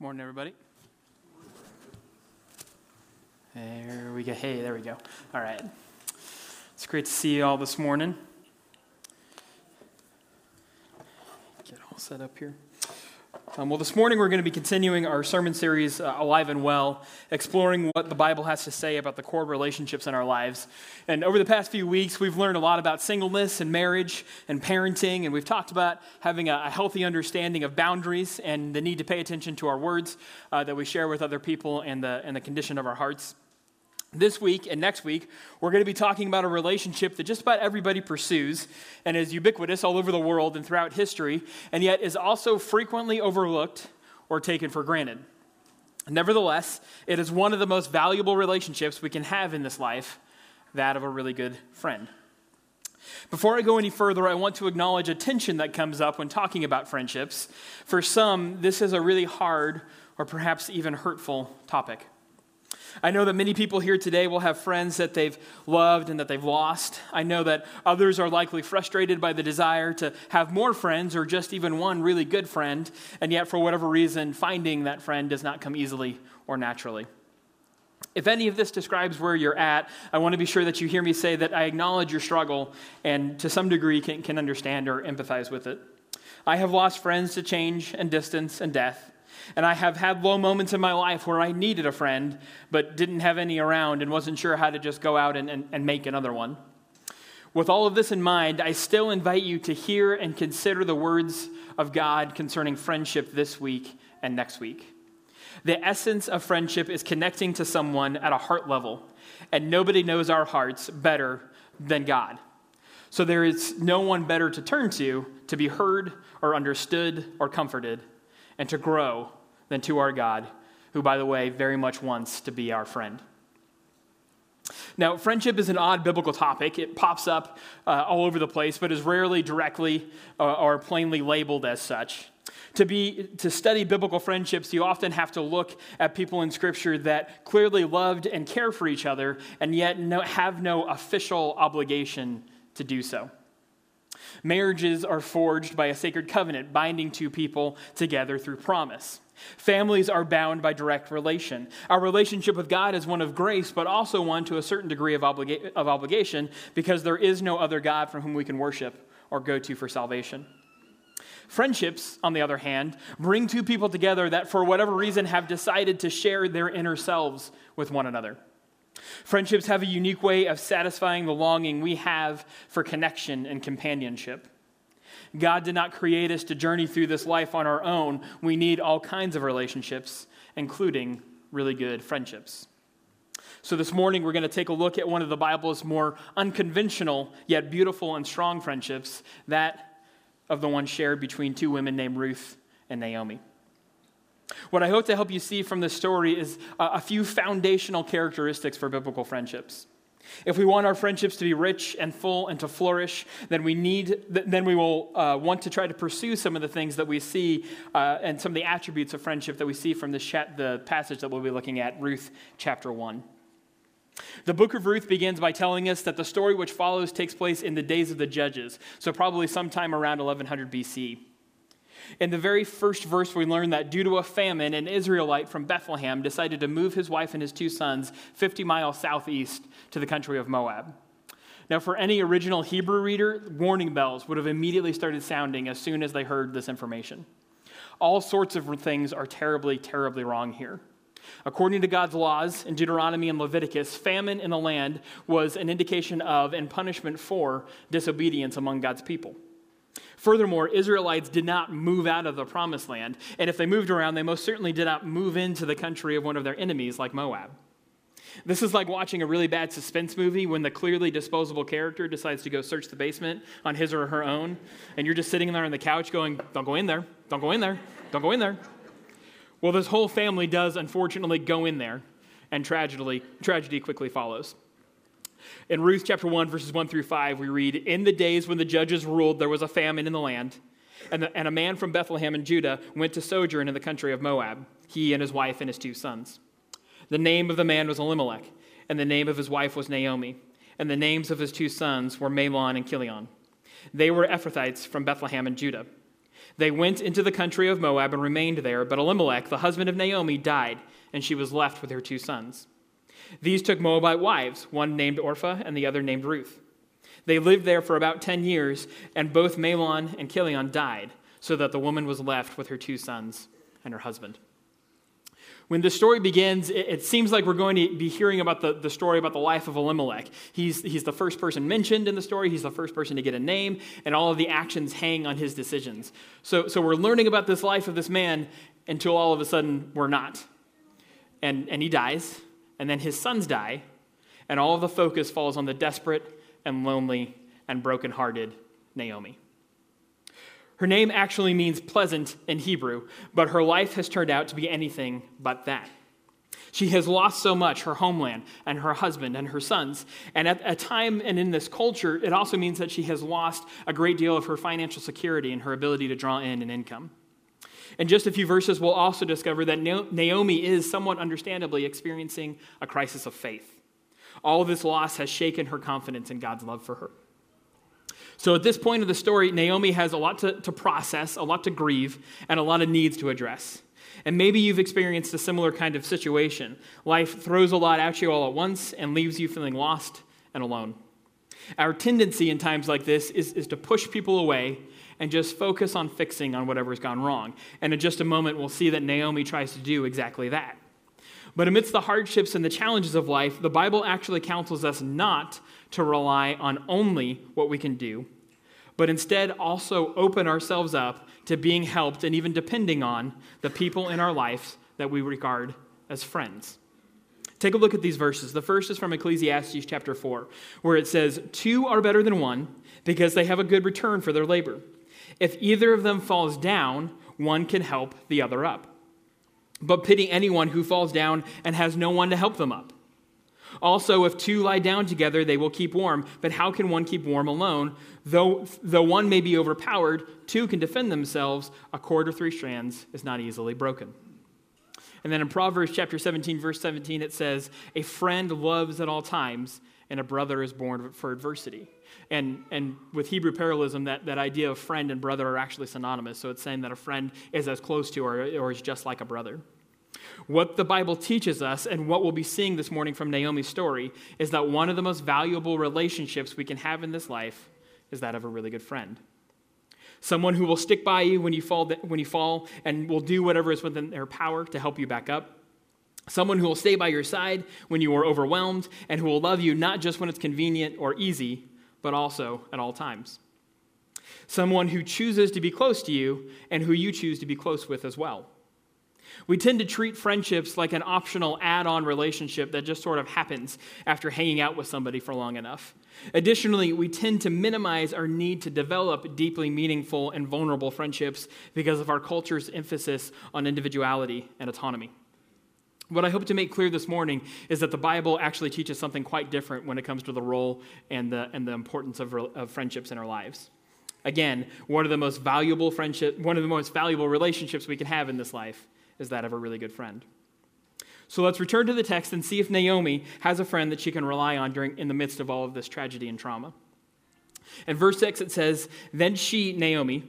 Morning, everybody. There we go. Hey, there we go. All right. It's great to see you all this morning. Get all set up here. Um, well, this morning we're going to be continuing our sermon series, uh, Alive and Well, exploring what the Bible has to say about the core relationships in our lives. And over the past few weeks, we've learned a lot about singleness and marriage and parenting, and we've talked about having a, a healthy understanding of boundaries and the need to pay attention to our words uh, that we share with other people and the, and the condition of our hearts. This week and next week, we're going to be talking about a relationship that just about everybody pursues and is ubiquitous all over the world and throughout history, and yet is also frequently overlooked or taken for granted. Nevertheless, it is one of the most valuable relationships we can have in this life that of a really good friend. Before I go any further, I want to acknowledge a tension that comes up when talking about friendships. For some, this is a really hard or perhaps even hurtful topic. I know that many people here today will have friends that they've loved and that they've lost. I know that others are likely frustrated by the desire to have more friends or just even one really good friend, and yet, for whatever reason, finding that friend does not come easily or naturally. If any of this describes where you're at, I want to be sure that you hear me say that I acknowledge your struggle and to some degree can, can understand or empathize with it. I have lost friends to change and distance and death. And I have had low moments in my life where I needed a friend, but didn't have any around and wasn't sure how to just go out and, and, and make another one. With all of this in mind, I still invite you to hear and consider the words of God concerning friendship this week and next week. The essence of friendship is connecting to someone at a heart level, and nobody knows our hearts better than God. So there is no one better to turn to to be heard or understood or comforted and to grow than to our God, who, by the way, very much wants to be our friend. Now, friendship is an odd biblical topic. It pops up uh, all over the place, but is rarely directly uh, or plainly labeled as such. To, be, to study biblical friendships, you often have to look at people in Scripture that clearly loved and care for each other, and yet no, have no official obligation to do so. Marriages are forged by a sacred covenant, binding two people together through promise. Families are bound by direct relation. Our relationship with God is one of grace, but also one to a certain degree of, obliga- of obligation because there is no other God from whom we can worship or go to for salvation. Friendships, on the other hand, bring two people together that, for whatever reason, have decided to share their inner selves with one another. Friendships have a unique way of satisfying the longing we have for connection and companionship. God did not create us to journey through this life on our own. We need all kinds of relationships, including really good friendships. So, this morning, we're going to take a look at one of the Bible's more unconventional yet beautiful and strong friendships that of the one shared between two women named Ruth and Naomi. What I hope to help you see from this story is a few foundational characteristics for biblical friendships. If we want our friendships to be rich and full and to flourish, then we need, then we will uh, want to try to pursue some of the things that we see uh, and some of the attributes of friendship that we see from this the passage that we'll be looking at, Ruth chapter one. The book of Ruth begins by telling us that the story which follows takes place in the days of the judges, so probably sometime around 1100 BC. In the very first verse, we learn that due to a famine, an Israelite from Bethlehem decided to move his wife and his two sons 50 miles southeast to the country of Moab. Now, for any original Hebrew reader, warning bells would have immediately started sounding as soon as they heard this information. All sorts of things are terribly, terribly wrong here. According to God's laws in Deuteronomy and Leviticus, famine in the land was an indication of and punishment for disobedience among God's people. Furthermore, Israelites did not move out of the promised land, and if they moved around, they most certainly did not move into the country of one of their enemies, like Moab. This is like watching a really bad suspense movie when the clearly disposable character decides to go search the basement on his or her own, and you're just sitting there on the couch going, Don't go in there, don't go in there, don't go in there. Well, this whole family does unfortunately go in there, and tragedy, tragedy quickly follows. In Ruth chapter 1, verses 1 through 5, we read In the days when the judges ruled, there was a famine in the land, and, the, and a man from Bethlehem in Judah went to sojourn in the country of Moab, he and his wife and his two sons. The name of the man was Elimelech, and the name of his wife was Naomi, and the names of his two sons were Mahlon and Chilion. They were Ephrathites from Bethlehem in Judah. They went into the country of Moab and remained there, but Elimelech, the husband of Naomi, died, and she was left with her two sons. These took Moabite wives, one named Orpha and the other named Ruth. They lived there for about 10 years, and both Mahlon and Chilion died, so that the woman was left with her two sons and her husband. When the story begins, it, it, seems like we're going to be hearing about the, the story about the life of Elimelech. He's, he's the first person mentioned in the story, he's the first person to get a name, and all of the actions hang on his decisions. So, so we're learning about this life of this man until all of a sudden we're not. And, and he dies, and then his sons die, and all of the focus falls on the desperate and lonely and brokenhearted Naomi. Her name actually means pleasant in Hebrew, but her life has turned out to be anything but that. She has lost so much her homeland and her husband and her sons. And at a time and in this culture, it also means that she has lost a great deal of her financial security and her ability to draw in an income. In just a few verses, we'll also discover that Naomi is somewhat understandably experiencing a crisis of faith. All of this loss has shaken her confidence in God's love for her. So at this point of the story, Naomi has a lot to, to process, a lot to grieve, and a lot of needs to address. And maybe you've experienced a similar kind of situation. Life throws a lot at you all at once and leaves you feeling lost and alone. Our tendency in times like this is, is to push people away and just focus on fixing on whatever's gone wrong. And in just a moment, we'll see that Naomi tries to do exactly that. But amidst the hardships and the challenges of life, the Bible actually counsels us not to rely on only what we can do, but instead also open ourselves up to being helped and even depending on the people in our lives that we regard as friends. Take a look at these verses. The first is from Ecclesiastes chapter 4, where it says, Two are better than one because they have a good return for their labor. If either of them falls down, one can help the other up. But pity anyone who falls down and has no one to help them up. Also, if two lie down together, they will keep warm. But how can one keep warm alone? Though, though one may be overpowered, two can defend themselves. A cord of three strands is not easily broken. And then in Proverbs chapter 17, verse 17, it says, A friend loves at all times, and a brother is born for adversity. And, and with Hebrew parallelism, that, that idea of friend and brother are actually synonymous. So it's saying that a friend is as close to or, or is just like a brother. What the Bible teaches us, and what we'll be seeing this morning from Naomi's story, is that one of the most valuable relationships we can have in this life is that of a really good friend. Someone who will stick by you when you fall, when you fall and will do whatever is within their power to help you back up. Someone who will stay by your side when you are overwhelmed and who will love you not just when it's convenient or easy, but also at all times. Someone who chooses to be close to you and who you choose to be close with as well. We tend to treat friendships like an optional add on relationship that just sort of happens after hanging out with somebody for long enough. Additionally, we tend to minimize our need to develop deeply meaningful and vulnerable friendships because of our culture's emphasis on individuality and autonomy. What I hope to make clear this morning is that the Bible actually teaches something quite different when it comes to the role and the, and the importance of, of friendships in our lives. Again, one of the most valuable friendship, one of the most valuable relationships we can have in this life is that of a really good friend. So let's return to the text and see if Naomi has a friend that she can rely on during, in the midst of all of this tragedy and trauma. In verse 6, it says, Then she, Naomi,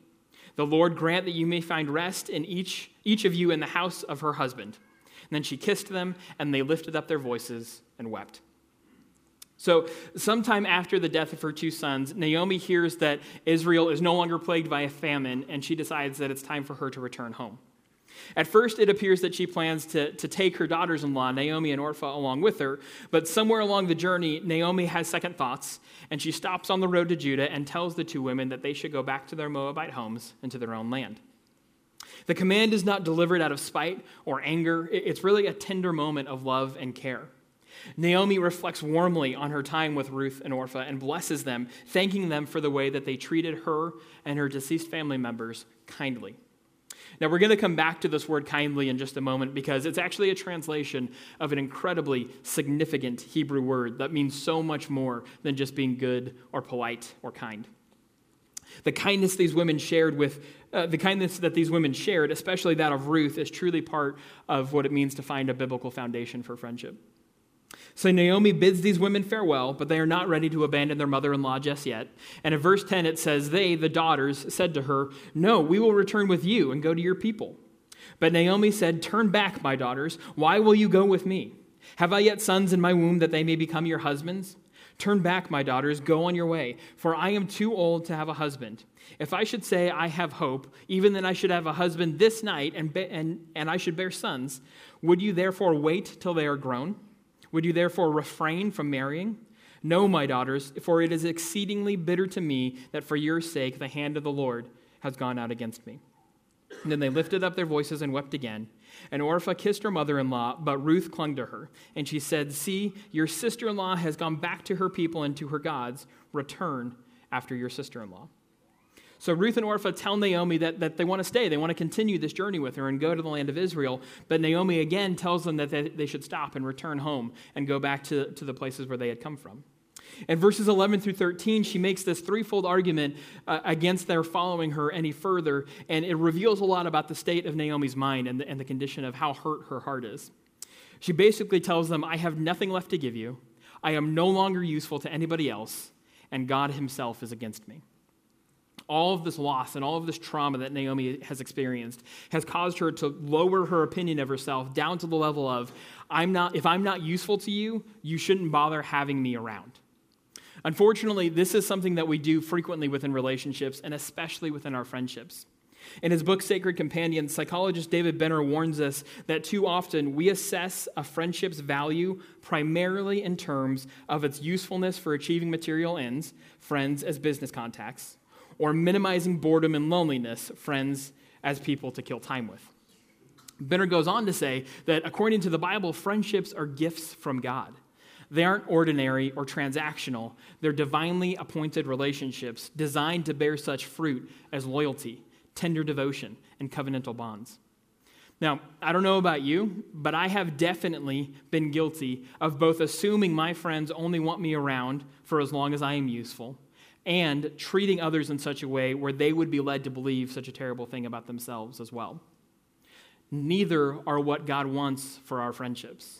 The Lord grant that you may find rest in each, each of you in the house of her husband. And then she kissed them, and they lifted up their voices and wept. So, sometime after the death of her two sons, Naomi hears that Israel is no longer plagued by a famine, and she decides that it's time for her to return home. At first, it appears that she plans to, to take her daughters in law, Naomi and Orpha, along with her. But somewhere along the journey, Naomi has second thoughts, and she stops on the road to Judah and tells the two women that they should go back to their Moabite homes and to their own land. The command is not delivered out of spite or anger, it's really a tender moment of love and care. Naomi reflects warmly on her time with Ruth and Orpha and blesses them, thanking them for the way that they treated her and her deceased family members kindly. Now, we're going to come back to this word kindly in just a moment because it's actually a translation of an incredibly significant Hebrew word that means so much more than just being good or polite or kind. The kindness these women shared with, uh, the kindness that these women shared, especially that of Ruth, is truly part of what it means to find a biblical foundation for friendship. So Naomi bids these women farewell, but they are not ready to abandon their mother in law just yet. And in verse 10, it says, They, the daughters, said to her, No, we will return with you and go to your people. But Naomi said, Turn back, my daughters. Why will you go with me? Have I yet sons in my womb that they may become your husbands? Turn back, my daughters, go on your way, for I am too old to have a husband. If I should say I have hope, even then I should have a husband this night and, be- and, and I should bear sons, would you therefore wait till they are grown? Would you therefore refrain from marrying? No, my daughters, for it is exceedingly bitter to me that for your sake the hand of the Lord has gone out against me. And then they lifted up their voices and wept again. And Orpha kissed her mother in law, but Ruth clung to her. And she said, See, your sister in law has gone back to her people and to her gods. Return after your sister in law. So Ruth and Orpha tell Naomi that, that they want to stay. They want to continue this journey with her and go to the land of Israel. But Naomi again tells them that they, they should stop and return home and go back to, to the places where they had come from. In verses 11 through 13, she makes this threefold argument uh, against their following her any further, and it reveals a lot about the state of Naomi's mind and the, and the condition of how hurt her heart is. She basically tells them, I have nothing left to give you. I am no longer useful to anybody else, and God Himself is against me all of this loss and all of this trauma that Naomi has experienced has caused her to lower her opinion of herself down to the level of I'm not if I'm not useful to you, you shouldn't bother having me around. Unfortunately, this is something that we do frequently within relationships and especially within our friendships. In his book Sacred Companions, psychologist David Benner warns us that too often we assess a friendship's value primarily in terms of its usefulness for achieving material ends, friends as business contacts, or minimizing boredom and loneliness, friends as people to kill time with. Benner goes on to say that according to the Bible, friendships are gifts from God. They aren't ordinary or transactional, they're divinely appointed relationships designed to bear such fruit as loyalty, tender devotion, and covenantal bonds. Now, I don't know about you, but I have definitely been guilty of both assuming my friends only want me around for as long as I am useful and treating others in such a way where they would be led to believe such a terrible thing about themselves as well. Neither are what God wants for our friendships.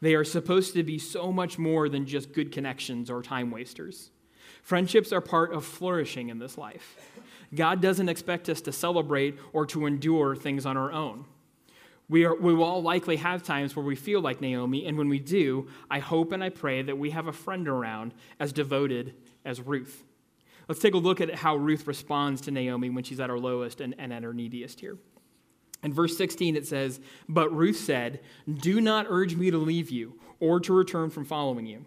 They are supposed to be so much more than just good connections or time wasters. Friendships are part of flourishing in this life. God doesn't expect us to celebrate or to endure things on our own. We, are, we will all likely have times where we feel like Naomi, and when we do, I hope and I pray that we have a friend around as devoted as Ruth. Let's take a look at how Ruth responds to Naomi when she's at her lowest and, and at her neediest here. In verse 16, it says, But Ruth said, Do not urge me to leave you or to return from following you.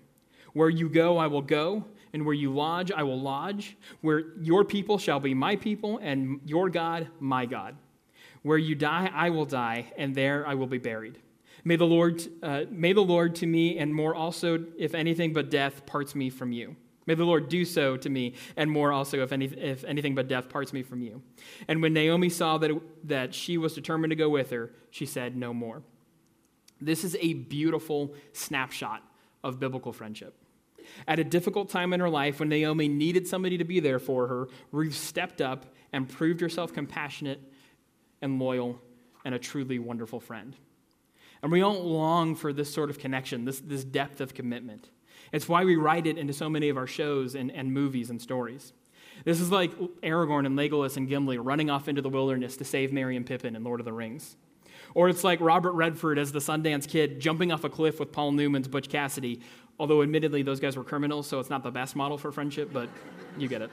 Where you go, I will go, and where you lodge, I will lodge. Where your people shall be my people, and your God, my God. Where you die, I will die, and there I will be buried. May the Lord, uh, may the Lord to me, and more also, if anything but death parts me from you. May the Lord do so to me, and more also, if, any, if anything but death parts me from you. And when Naomi saw that, it, that she was determined to go with her, she said, No more. This is a beautiful snapshot of biblical friendship. At a difficult time in her life, when Naomi needed somebody to be there for her, Ruth stepped up and proved herself compassionate and loyal and a truly wonderful friend. And we all long for this sort of connection, this, this depth of commitment. It's why we write it into so many of our shows and, and movies and stories. This is like Aragorn and Legolas and Gimli running off into the wilderness to save Merry and Pippin in Lord of the Rings. Or it's like Robert Redford as the Sundance Kid jumping off a cliff with Paul Newman's Butch Cassidy, although admittedly those guys were criminals, so it's not the best model for friendship, but you get it.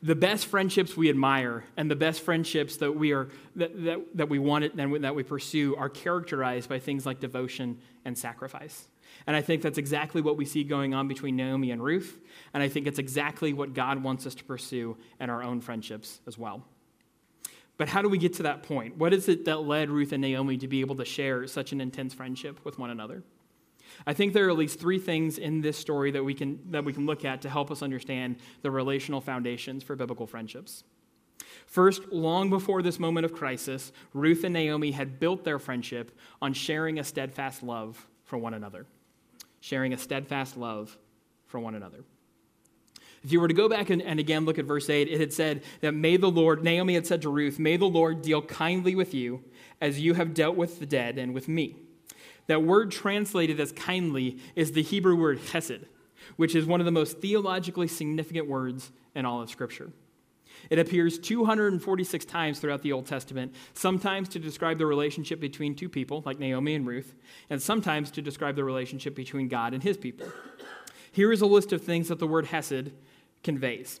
The best friendships we admire and the best friendships that we, are, that, that, that we want and that we pursue are characterized by things like devotion and sacrifice. And I think that's exactly what we see going on between Naomi and Ruth. And I think it's exactly what God wants us to pursue in our own friendships as well. But how do we get to that point? What is it that led Ruth and Naomi to be able to share such an intense friendship with one another? I think there are at least three things in this story that we can, that we can look at to help us understand the relational foundations for biblical friendships. First, long before this moment of crisis, Ruth and Naomi had built their friendship on sharing a steadfast love for one another. Sharing a steadfast love for one another. If you were to go back and, and, again look at verse 8, it had said that may the Lord, Naomi had said to Ruth, may the Lord deal kindly with you as you have dealt with the dead and with me. That word translated as kindly is the Hebrew word chesed, which is one of the most theologically significant words in all of Scripture. It appears 246 times throughout the Old Testament, sometimes to describe the relationship between two people, like Naomi and Ruth, and sometimes to describe the relationship between God and his people. Here is a list of things that the word Hesed conveys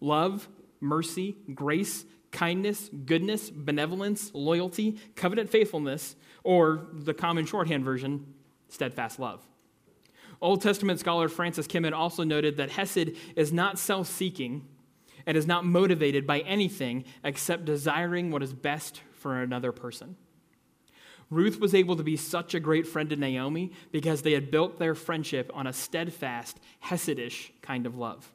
love, mercy, grace, kindness, goodness, benevolence, loyalty, covenant faithfulness, or the common shorthand version, steadfast love. Old Testament scholar Francis Kimmon also noted that Hesed is not self seeking and is not motivated by anything except desiring what is best for another person. Ruth was able to be such a great friend to Naomi because they had built their friendship on a steadfast, Hesidish kind of love.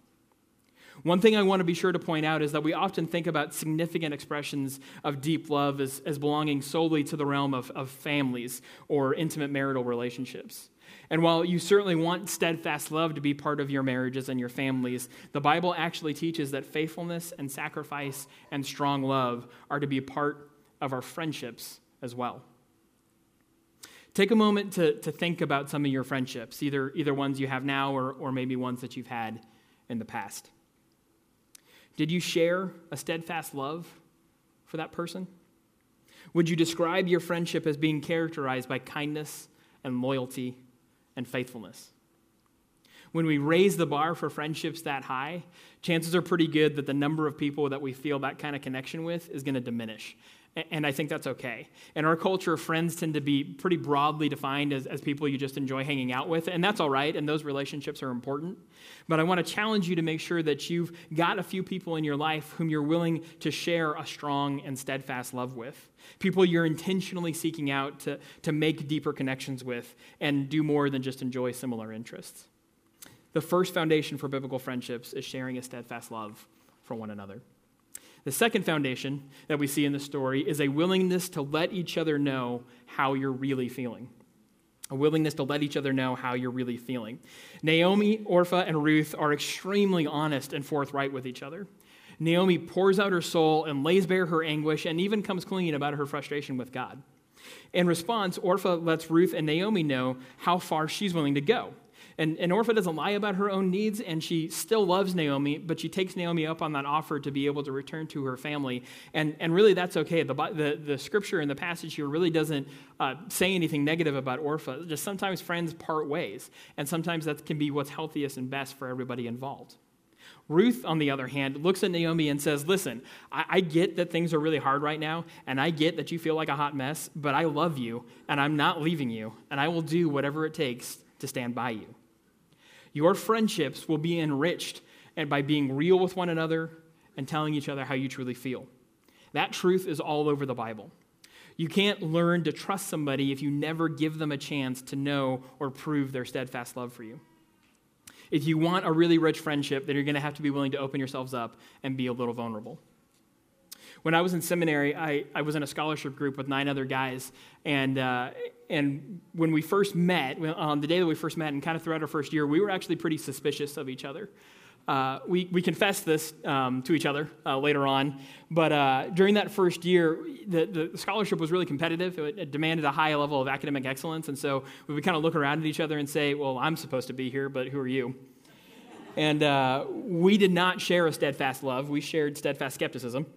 One thing I want to be sure to point out is that we often think about significant expressions of deep love as, as belonging solely to the realm of, of families or intimate marital relationships. And while you certainly want steadfast love to be part of your marriages and your families, the Bible actually teaches that faithfulness and sacrifice and strong love are to be part of our friendships as well. Take a moment to, to think about some of your friendships, either, either ones you have now or, or maybe ones that you've had in the past. Did you share a steadfast love for that person? Would you describe your friendship as being characterized by kindness and loyalty and faithfulness. When we raise the bar for friendships that high, chances are pretty good that the number of people that we feel that kind of connection with is going to diminish. And I think that's okay. In our culture, friends tend to be pretty broadly defined as, as people you just enjoy hanging out with, and that's all right, and those relationships are important. But I want to challenge you to make sure that you've got a few people in your life whom you're willing to share a strong and steadfast love with. People you're intentionally seeking out to, to make deeper connections with and do more than just enjoy similar interests. The first foundation for biblical friendships is sharing a steadfast love for one another. The second foundation that we see in the story is a willingness to let each other know how you're really feeling. A willingness to let each other know how you're really feeling. Naomi, Orpha, and Ruth are extremely honest and forthright with each other. Naomi pours out her soul and lays bare her anguish and even comes clean about her frustration with God. In response, Orpha lets Ruth and Naomi know how far she's willing to go. And, and Orpah doesn't lie about her own needs, and she still loves Naomi, but she takes Naomi up on that offer to be able to return to her family. And, and really, that's okay. The, the, the scripture in the passage here really doesn't uh, say anything negative about Orpha. Just sometimes friends part ways, and sometimes that can be what's healthiest and best for everybody involved. Ruth, on the other hand, looks at Naomi and says, Listen, I, I, get that things are really hard right now, and I get that you feel like a hot mess, but I love you, and I'm not leaving you, and I will do whatever it takes to stand by you. Your friendships will be enriched and by being real with one another and telling each other how you truly feel. That truth is all over the Bible. You can't learn to trust somebody if you never give them a chance to know or prove their steadfast love for you. If you want a really rich friendship, then you're going to have to be willing to open yourselves up and be a little vulnerable. When I was in seminary, I, I was in a scholarship group with nine other guys, and, uh, and when we first met, on the day that we first met and kind of throughout our first year, we were actually pretty suspicious of each other. Uh, we, we confessed this um, to each other uh, later on, but uh, during that first year, the, the scholarship was really competitive. It, it, demanded a high level of academic excellence, and so we would kind of look around at each other and say, Well, I'm supposed to be here, but who are you? And uh, we did not share a steadfast love, we shared steadfast skepticism.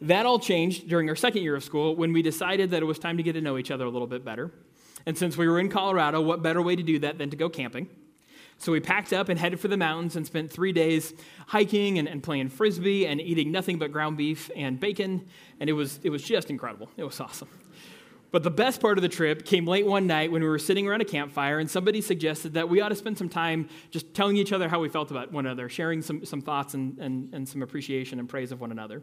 That all changed during our second year of school when we decided that it was time to get to know each other a little bit better. And since we were in Colorado, what better way to do that than to go camping? So we packed up and headed for the mountains and spent three days hiking and, and, playing frisbee and eating nothing but ground beef and bacon. And it was, it was just incredible. It was awesome. But the best part of the trip came late one night when we were sitting around a campfire and somebody suggested that we ought to spend some time just telling each other how we felt about one another, sharing some, some thoughts and, and, and some appreciation and praise of one another.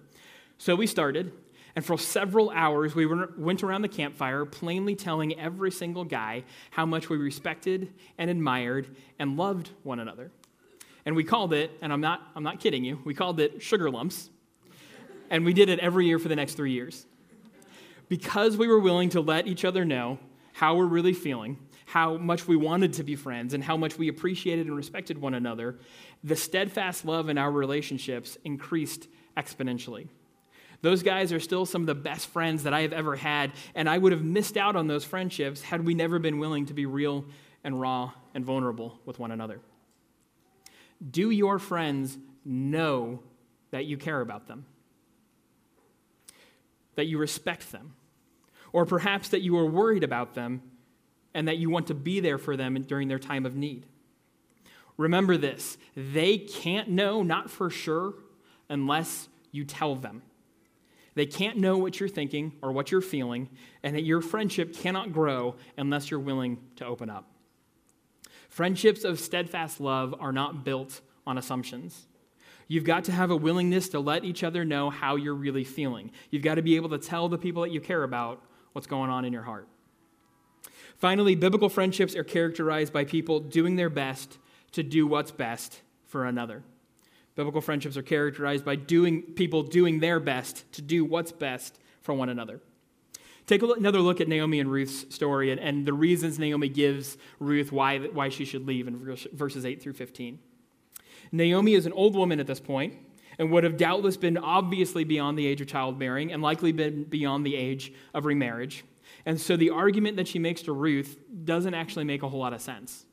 So we started, and for several hours, we went around the campfire, plainly telling every single guy how much we respected and admired and loved one another. And we called it, and I'm not, I'm not kidding you, we called it sugar lumps. And we did it every year for the next three years. Because we were willing to let each other know how we're really feeling, how much we wanted to be friends, and how much we appreciated and respected one another, the steadfast love in our relationships increased exponentially. Those guys are still some of the best friends that I have ever had, and I would have missed out on those friendships had we never been willing to be real and raw and vulnerable with one another. Do your friends know that you care about them? That you respect them? Or perhaps that you are worried about them and that you want to be there for them during their time of need? Remember this they can't know, not for sure, unless you tell them. They can't know what you're thinking or what you're feeling, and that your friendship cannot grow unless you're willing to open up. Friendships of steadfast love are not built on assumptions. You've got to have a willingness to let each other know how you're really feeling. You've got to be able to tell the people that you care about what's going on in your heart. Finally, biblical friendships are characterized by people doing their best to do what's best for another. Biblical friendships are characterized by doing, people doing their best to do what's best for one another. Take another look at Naomi and Ruth's story and, and the reasons Naomi gives Ruth why, why she should leave in verses 8 through 15. Naomi is an old woman at this point and would have doubtless been obviously beyond the age of childbearing and likely been beyond the age of remarriage. And so the argument that she makes to Ruth doesn't actually make a whole lot of sense.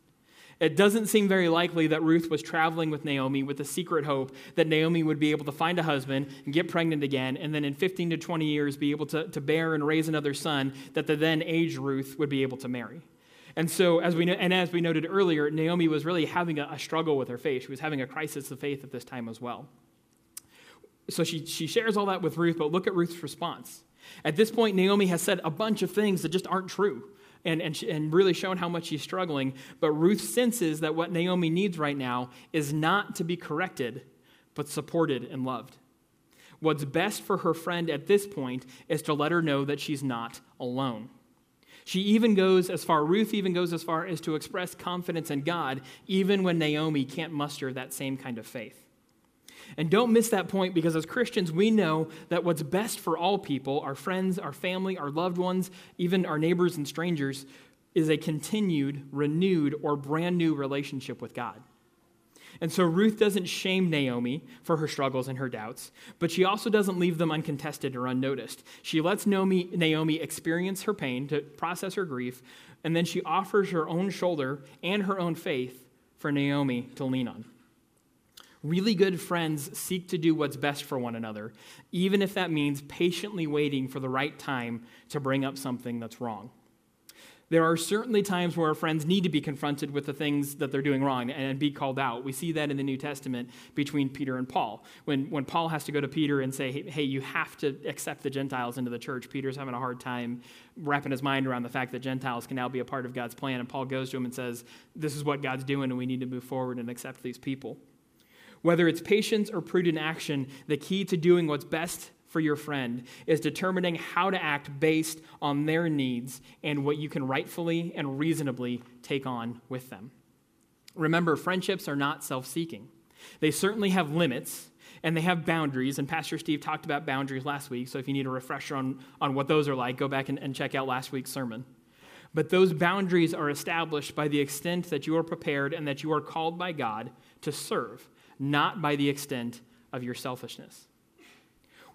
It doesn't seem very likely that Ruth was traveling with Naomi with the secret hope that Naomi would be able to find a husband and get pregnant again, and then in 15 to 20 years be able to, to bear and raise another son that the then aged Ruth would be able to marry. And so, as we and as we noted earlier, Naomi was really having a, a struggle with her faith. She was having a crisis of faith at this time as well. So she, she shares all that with Ruth, but look at Ruth's response. At this point, Naomi has said a bunch of things that just aren't true and, and, and really shown how much she's struggling. But Ruth senses that what Naomi needs right now is not to be corrected, but supported and loved. What's best for her friend at this point is to let her know that she's not alone. She even goes as far, Ruth even goes as far as to express confidence in God, even when Naomi can't muster that same kind of faith. And don't miss that point because as Christians, we know that what's best for all people, our friends, our family, our loved ones, even our neighbors and strangers, is a continued, renewed, or brand new relationship with God. And so Ruth doesn't shame Naomi for her struggles and her doubts, but she also doesn't leave them uncontested or unnoticed. She lets Naomi, experience her pain to process her grief, and then she offers her own shoulder and her own faith for Naomi to lean on. Really good friends seek to do what's best for one another, even if that means patiently waiting for the right time to bring up something that's wrong. There are certainly times where our friends need to be confronted with the things that they're doing wrong and be called out. We see that in the New Testament between Peter and Paul. When, when Paul has to go to Peter and say, hey, you have to accept the Gentiles into the church, Peter's having a hard time wrapping his mind around the fact that Gentiles can now be a part of God's plan. And Paul goes to him and says, This is what God's doing, and we need to move forward and accept these people. Whether it's patience or prudent action, the key to doing what's best for your friend is determining how to act based on their needs and what you can rightfully and reasonably take on with them. Remember, friendships are not self seeking. They certainly have limits and they have boundaries, and Pastor Steve talked about boundaries last week, so if you need a refresher on, on what those are like, go back and, and check out last week's sermon. But those boundaries are established by the extent that you are prepared and that you are called by God to serve not by the extent of your selfishness.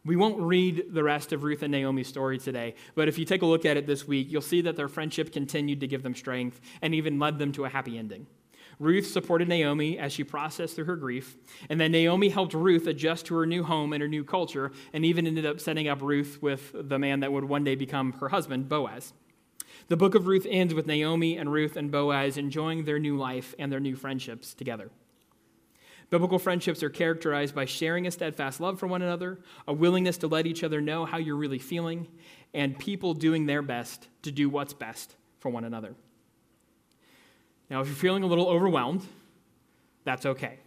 We won't read the rest of Ruth and Naomi's story today, but if you take a look at it this week, you'll see that their friendship continued to give them strength and even led them to a happy ending. Ruth supported Naomi as she processed through her grief, and then Naomi helped Ruth adjust to her new home and her new culture, and even ended up setting up Ruth with the man that would one day become her husband, Boaz. The book of Ruth ends with Naomi and Ruth and Boaz enjoying their new life and their new friendships together. Biblical friendships are characterized by sharing a steadfast love for one another, a willingness to let each other know how you're really feeling, and people doing their best to do what's best for one another. Now, if you're feeling a little overwhelmed, that's okay.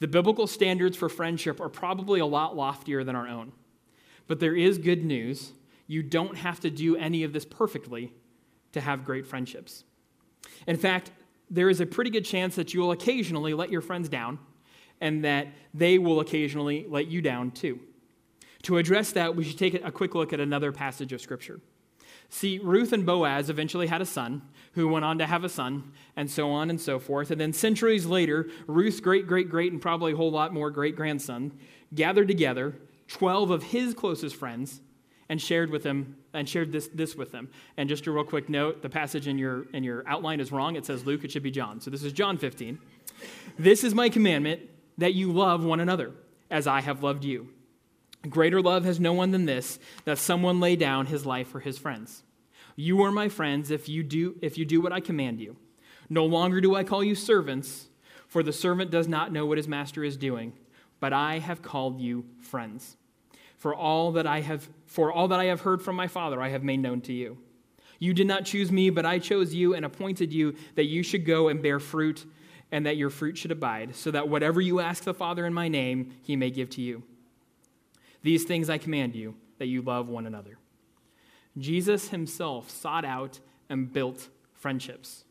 The biblical standards for friendship are probably a lot loftier than our own. But there is good news. You don't have to do any of this perfectly to have great friendships. In fact, there is a pretty good chance that you will occasionally let your friends down and that they will occasionally let you down too. To address that, we should take a quick look at another passage of Scripture. See, Ruth and Boaz eventually had a son who went on to have a son, and so on and so forth. And then centuries later, Ruth's great, great, great, and probably a whole lot more great grandson gathered together 12 of his closest friends and shared with them and shared this, this with them. And just a real quick note, the passage in your in your outline is wrong. It says Luke, it should be John. So this is John 15. This is my commandment that you love one another as I have loved you. Greater love has no one than this, that someone lay down his life for his friends. You are my friends if you do if you do what I command you. No longer do I call you servants, for the servant does not know what his master is doing, but I have called you friends. For all that I have for all that I have heard from my Father I have made known to you. You did not choose me, but I chose you and appointed you that you should go and bear fruit and that your fruit should abide, so that whatever you ask the Father in my name, he may give to you. These things I command you, that you love one another. Jesus himself sought out and built friendships.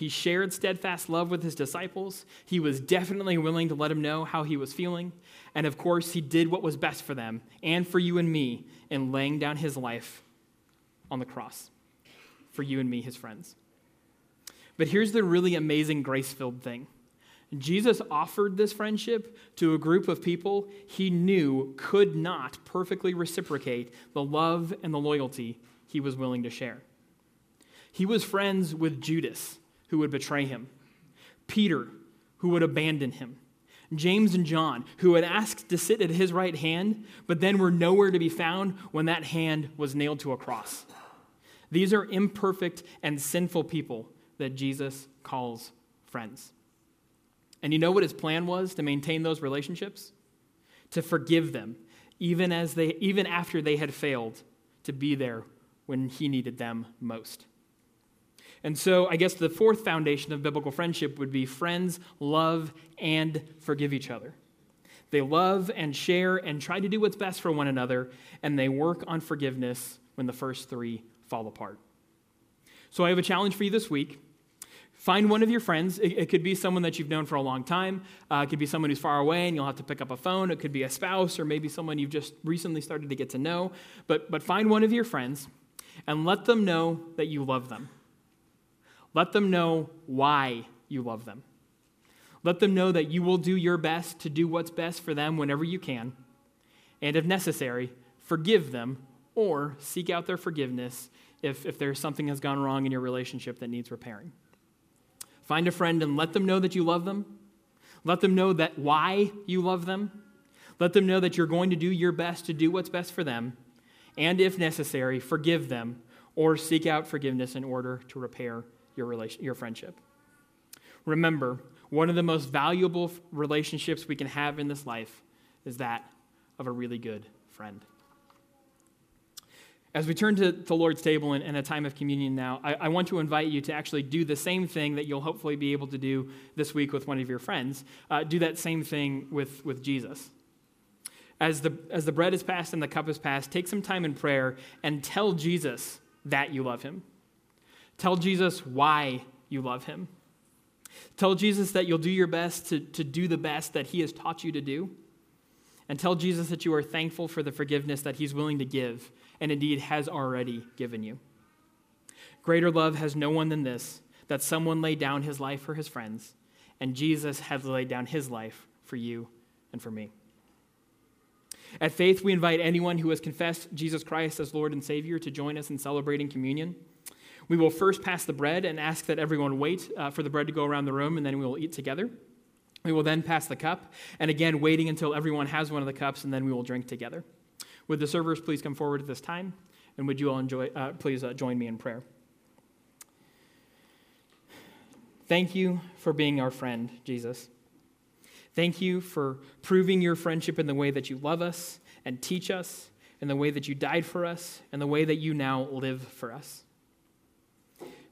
He shared steadfast love with his disciples. He was definitely willing to let them know how he was feeling. And of course, he did what was best for them and for you and me in laying down his life on the cross for you and me, his friends. But here's the really amazing grace filled thing Jesus offered this friendship to a group of people he knew could not perfectly reciprocate the love and the loyalty he was willing to share. He was friends with Judas, who would betray him, Peter, who would abandon him, James and John, who had asked to sit at his right hand, but then were nowhere to be found when that hand was nailed to a cross. These are imperfect and sinful people that Jesus calls friends. And you know what his plan was to maintain those relationships? To forgive them, even, as they, even after they had failed to be there when he needed them most. And so, I guess the fourth foundation of biblical friendship would be friends love and forgive each other. They love and share and try to do what's best for one another, and they work on forgiveness when the first three fall apart. So, I have a challenge for you this week. Find one of your friends. It, it, could be someone that you've known for a long time. Uh, it could be someone who's far away and you'll have to pick up a phone. It could be a spouse or maybe someone you've just recently started to get to know. But, but find one of your friends and let them know that you love them. Let them know why you love them. Let them know that you will do your best to do what's best for them whenever you can. And if necessary, forgive them or seek out their forgiveness if, if there's something has gone wrong in your relationship that needs repairing. Find a friend and let them know that you love them. Let them know that why you love them. Let them know that you're going to do your best to do what's best for them. And if necessary, forgive them or seek out forgiveness in order to repair your, relation, your friendship. Remember, one of the most valuable relationships we can have in this life is that of a really good friend. As we turn to the Lord's table and, a time of communion now, I, I, want to invite you to actually do the same thing that you'll hopefully be able to do this week with one of your friends. Uh, do that same thing with, with Jesus. As the, as the bread is passed and the cup is passed, take some time in prayer and tell Jesus that you love him. Tell Jesus why you love him. Tell Jesus that you'll do your best to, to do the best that he has taught you to do. And tell Jesus that you are thankful for the forgiveness that he's willing to give and indeed has already given you. Greater love has no one than this that someone laid down his life for his friends, and Jesus has laid down his life for you and for me. At Faith, we invite anyone who has confessed Jesus Christ as Lord and Savior to join us in celebrating communion. We will first pass the bread and ask that everyone wait uh, for the bread to go around the room, and then we will eat together. We will then pass the cup, and again, waiting until everyone has one of the cups, and then we will drink together. Would the servers please come forward at this time? And would you all enjoy, uh, please uh, join me in prayer? Thank you for being our friend, Jesus. Thank you for proving your friendship in the way that you love us and teach us, in the way that you died for us, and the way that you now live for us.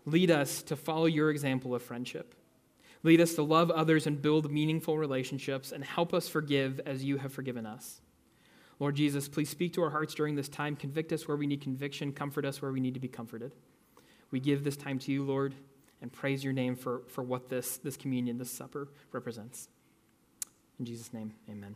Lead us to follow your example of friendship. Lead us to love others and build meaningful relationships, and help us forgive as you have forgiven us. Lord Jesus, please speak to our hearts during this time. Convict us where we need conviction. Comfort us where we need to be comforted. We give this time to you, Lord, and praise your name for, for what this, this communion, this supper represents. In Jesus' name, amen.